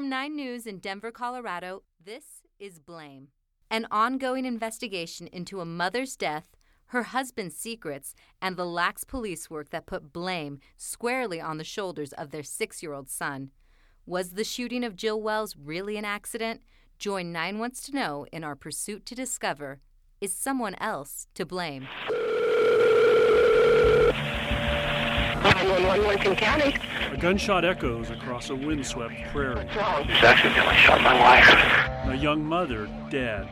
From 9 News in Denver, Colorado, this is Blame. An ongoing investigation into a mother's death, her husband's secrets, and the lax police work that put blame squarely on the shoulders of their six year old son. Was the shooting of Jill Wells really an accident? Join Nine Wants to Know in our pursuit to discover is someone else to blame? 911 Lincoln County. A gunshot echoes across a windswept prairie. This accidentally shot my wife. A young mother dead.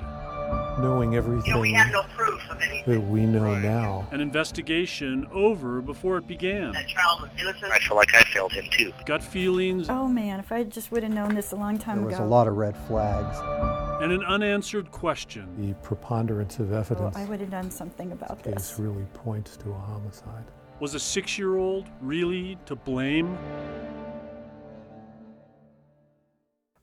knowing everything we no proof of anything. that we know now. An investigation over before it began. That child was innocent. I feel like I failed him too. Gut feelings Oh man, if I just would have known this a long time There was ago. a lot of red flags. and an unanswered question. The preponderance of Oh, evidence I would have done something about case this. really points to a homicide. Was a six year old really to blame?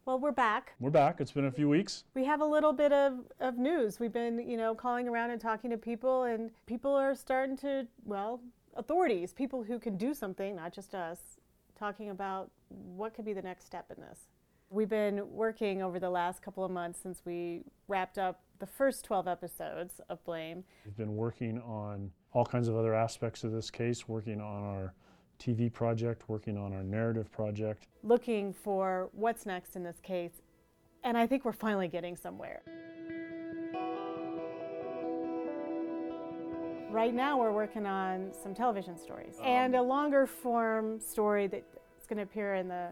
Well, we're back. We're back. It's been a few weeks. We have a little bit of, of news. We've been, you know, calling around and talking to people, and people are starting to, well, authorities, people who can do something, not just us, talking about what could be the next step in this. We've been working over the last couple of months since we wrapped up the first 12 episodes of Blame. We've been working on all kinds of other aspects of this case, working on our TV project, working on our narrative project. looking for what's next in this case, and I think we're finally getting somewhere. Right now, we're working on some television stories um, and a longer form story that's going to appear in the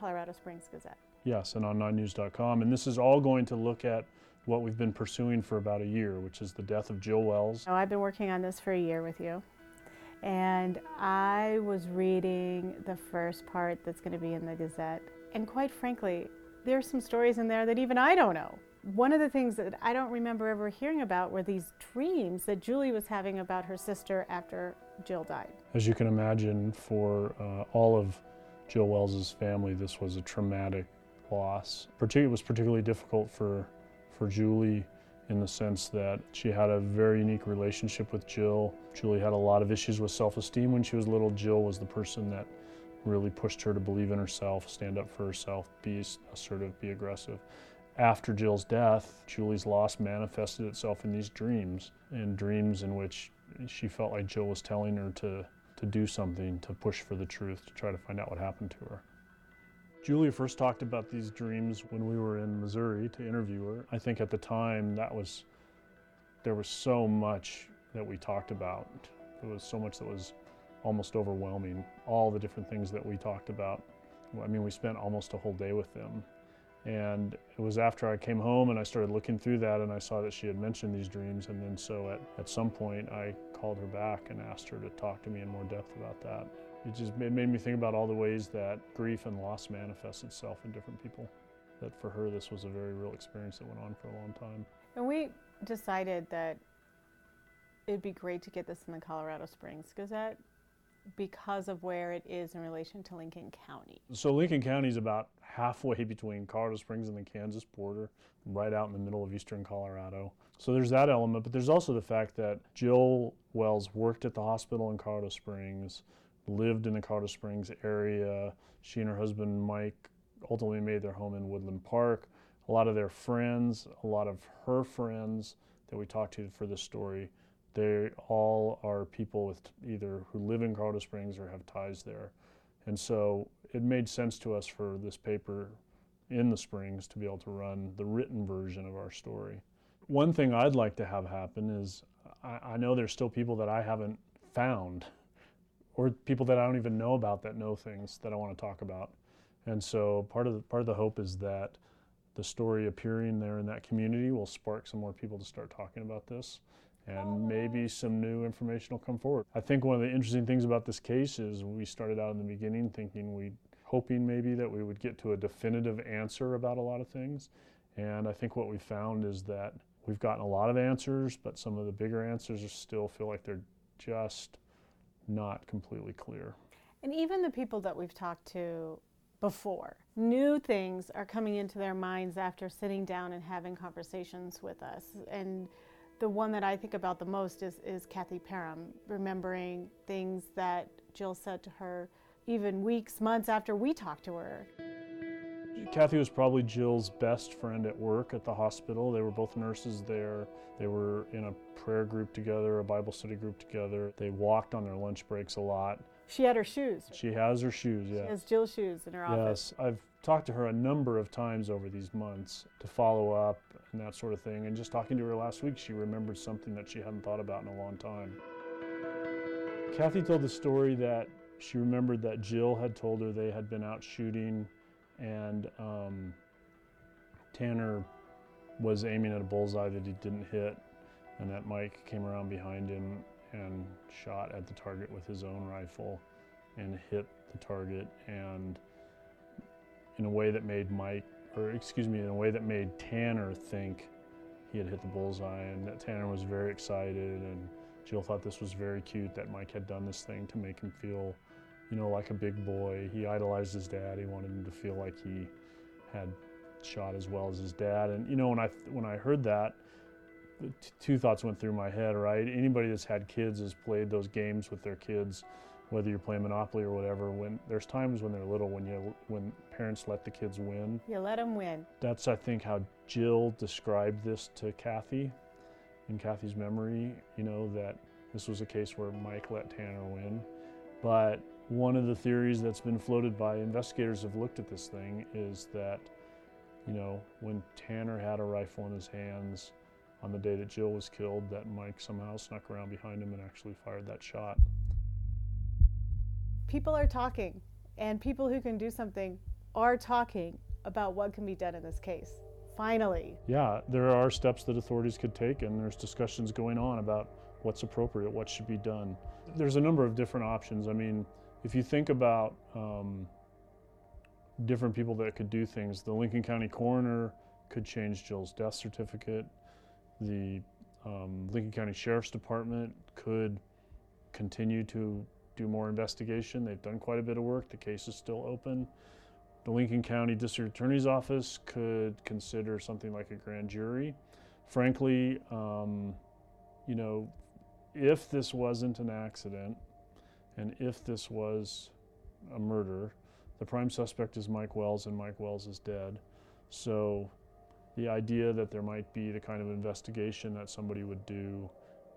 Colorado Springs Gazette. Yes, and on 9news.com. And this is all going to look at what we've been pursuing for about a year, which is the death of Jill Wells. So I've been working on this for a year with you, and I was reading the first part that's going to be in the Gazette. And quite frankly, there's some stories in there that even I don't know. One of the things that I don't remember ever hearing about were these dreams that Julie was having about her sister after Jill died. As you can imagine, for uh, all of Jill Wells's family, this was a traumatic loss. Partic- it was particularly difficult for, for Julie in the sense that she had a very unique relationship with Jill. Julie had a lot of issues with self esteem when she was little. Jill was the person that really pushed her to believe in herself, stand up for herself, be assertive, be aggressive. After Jill's death, Julie's loss manifested itself in these dreams, in dreams in which she felt like Jill was telling her to, to do something, to push for the truth, to try to find out what happened to her. Julia first talked about these dreams when we were in Missouri to interview her. I think at the time that was, there was so much that we talked about. There was so much that was almost overwhelming. All the different things that we talked about. I mean, we spent almost a whole day with them. And it was after I came home and I started looking through that and I saw that she had mentioned these dreams. And then so at, at some point I called her back and asked her to talk to me in more depth about that. It just it made me think about all the ways that grief and loss manifests itself in different people. That for her, this was a very real experience that went on for a long time. And we decided that it'd be great to get this in the Colorado Springs Gazette because of where it is in relation to Lincoln County. So Lincoln County is about halfway between Colorado Springs and the Kansas border, right out in the middle of eastern Colorado. So there's that element, but there's also the fact that Jill Wells worked at the hospital in Colorado Springs, lived in the Colorado Springs area. She and her husband Mike ultimately made their home in Woodland Park. A lot of their friends, a lot of her friends that we talked to for this story, they all are people with either who live in Colorado Springs or have ties there. And so it made sense to us for this paper in the Springs to be able to run the written version of our story. One thing I'd like to have happen is I, I know there's still people that I haven't found or people that I don't even know about that know things that I want to talk about. And so part of the, part of the hope is that the story appearing there in that community will spark some more people to start talking about this and maybe some new information will come forward. I think one of the interesting things about this case is we started out in the beginning thinking we hoping maybe that we would get to a definitive answer about a lot of things. And I think what we found is that we've gotten a lot of answers, but some of the bigger answers still feel like they're just not completely clear. And even the people that we've talked to before, new things are coming into their minds after sitting down and having conversations with us. And the one that I think about the most is, is Kathy Parham, remembering things that Jill said to her even weeks, months after we talked to her. Kathy was probably Jill's best friend at work at the hospital. They were both nurses there. They were in a prayer group together, a Bible study group together. They walked on their lunch breaks a lot. She had her shoes. She has her shoes, She yeah. has Jill's shoes in her office. Yes, I've talked to her a number of times over these months to follow up and that sort of thing. And just talking to her last week, she remembered something that she hadn't thought about in a long time. Kathy told the story that she remembered that Jill had told her they had been out shooting and um, Tanner was aiming at a bullseye that he didn't hit, and that Mike came around behind him and shot at the target with his own rifle and hit the target and in a way that made Mike or excuse me in a way that made Tanner think he had hit the bullseye and that Tanner was very excited and Jill thought this was very cute that Mike had done this thing to make him feel you know like a big boy. He idolized his dad. He wanted him to feel like he had shot as well as his dad. And you know when I when I heard that two thoughts went through my head, right? Anybody that's had kids has played those games with their kids, whether you're playing Monopoly or whatever. When there's times when they're little, when you when parents let the kids win. You let them win. That's I think how Jill described this to Kathy, in Kathy's memory. You know that this was a case where Mike let Tanner win, but one of the theories that's been floated by investigators have looked at this thing is that, you know, when Tanner had a rifle in his hands on the day that Jill was killed that Mike somehow snuck around behind him and actually fired that shot. People are talking, and people who can do something are talking about what can be done in this case. Finally. Yeah, there are steps that authorities could take, and there's discussions going on about what's appropriate, what should be done. There's a number of different options. I mean, if you think about um, different people that could do things, the Lincoln County coroner could change Jill's death certificate. The um, Lincoln County Sheriff's Department could continue to do more investigation. They've done quite a bit of work. The case is still open. The Lincoln County District Attorney's Office could consider something like a grand jury. Frankly, um, you know, if this wasn't an accident and if this was a murder, the prime suspect is Mike Wells and Mike Wells is dead. So the idea that there might be the kind of investigation that somebody would do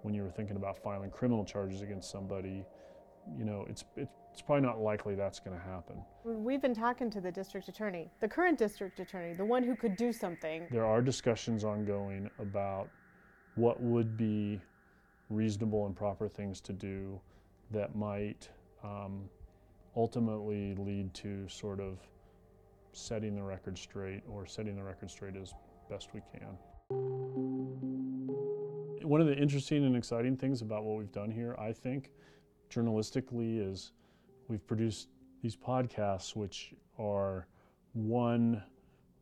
when you were thinking about filing criminal charges against somebody, you know, it's it's probably not likely that's going to happen. We've been talking to the district attorney, the current district attorney, the one who could do something. There are discussions ongoing about what would be reasonable and proper things to do that might um, ultimately lead to sort of setting the record straight or setting the record straight as best we can. One of the interesting and exciting things about what we've done here, I think, journalistically, is we've produced these podcasts, which are one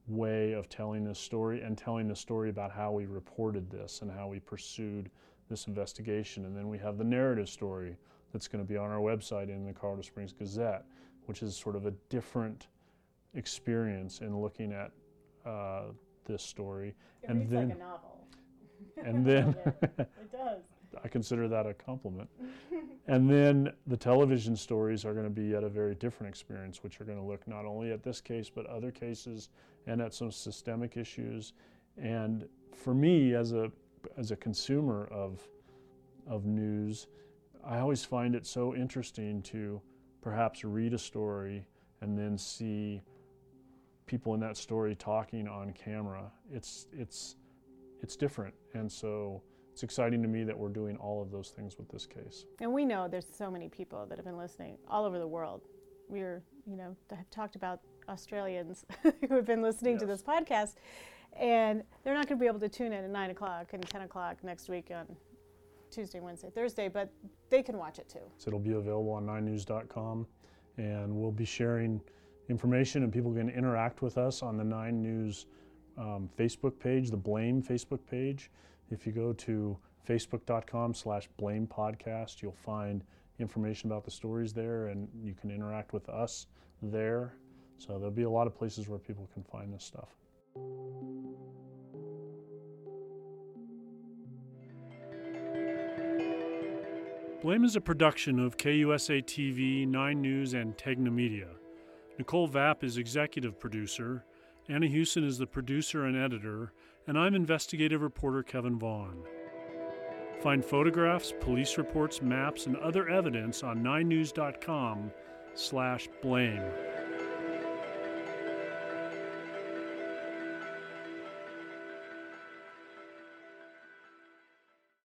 way of telling this story and telling the story about how we reported this and how we pursued this investigation. And then we have the narrative story that's going to be on our website in the Colorado Springs Gazette, which is sort of a different experience in looking at uh, this story. It and reads then, like a novel. and then it does. I consider that a compliment. and then the television stories are going to be at a very different experience, which are going to look not only at this case, but other cases and at some systemic issues. And for me, as a, as a consumer of, of news, I always find it so interesting to perhaps read a story and then see people in that story talking on camera. It's, it's, it's different. And so it's exciting to me that we're doing all of those things with this case. And we know there's so many people that have been listening all over the world. We're, you know, have talked about Australians who have been listening to this podcast, and they're not going to be able to tune in at 9 o'clock and 10 o'clock next week on Tuesday, Wednesday, Thursday, but they can watch it too. So it'll be available on 9news.com, and we'll be sharing information, and people can interact with us on the 9 News um, Facebook page, the Blame Facebook page. If you go to facebook.com slash blame podcast, you'll find information about the stories there, and you can interact with us there. So there'll be a lot of places where people can find this stuff. Blame is a production of KUSA TV, 9 News, and Tegna Media. Nicole Vap is executive producer. Anna Hewson is the producer and editor, and I'm investigative reporter Kevin Vaughn. Find photographs, police reports, maps, and other evidence on 9news.com slash blame.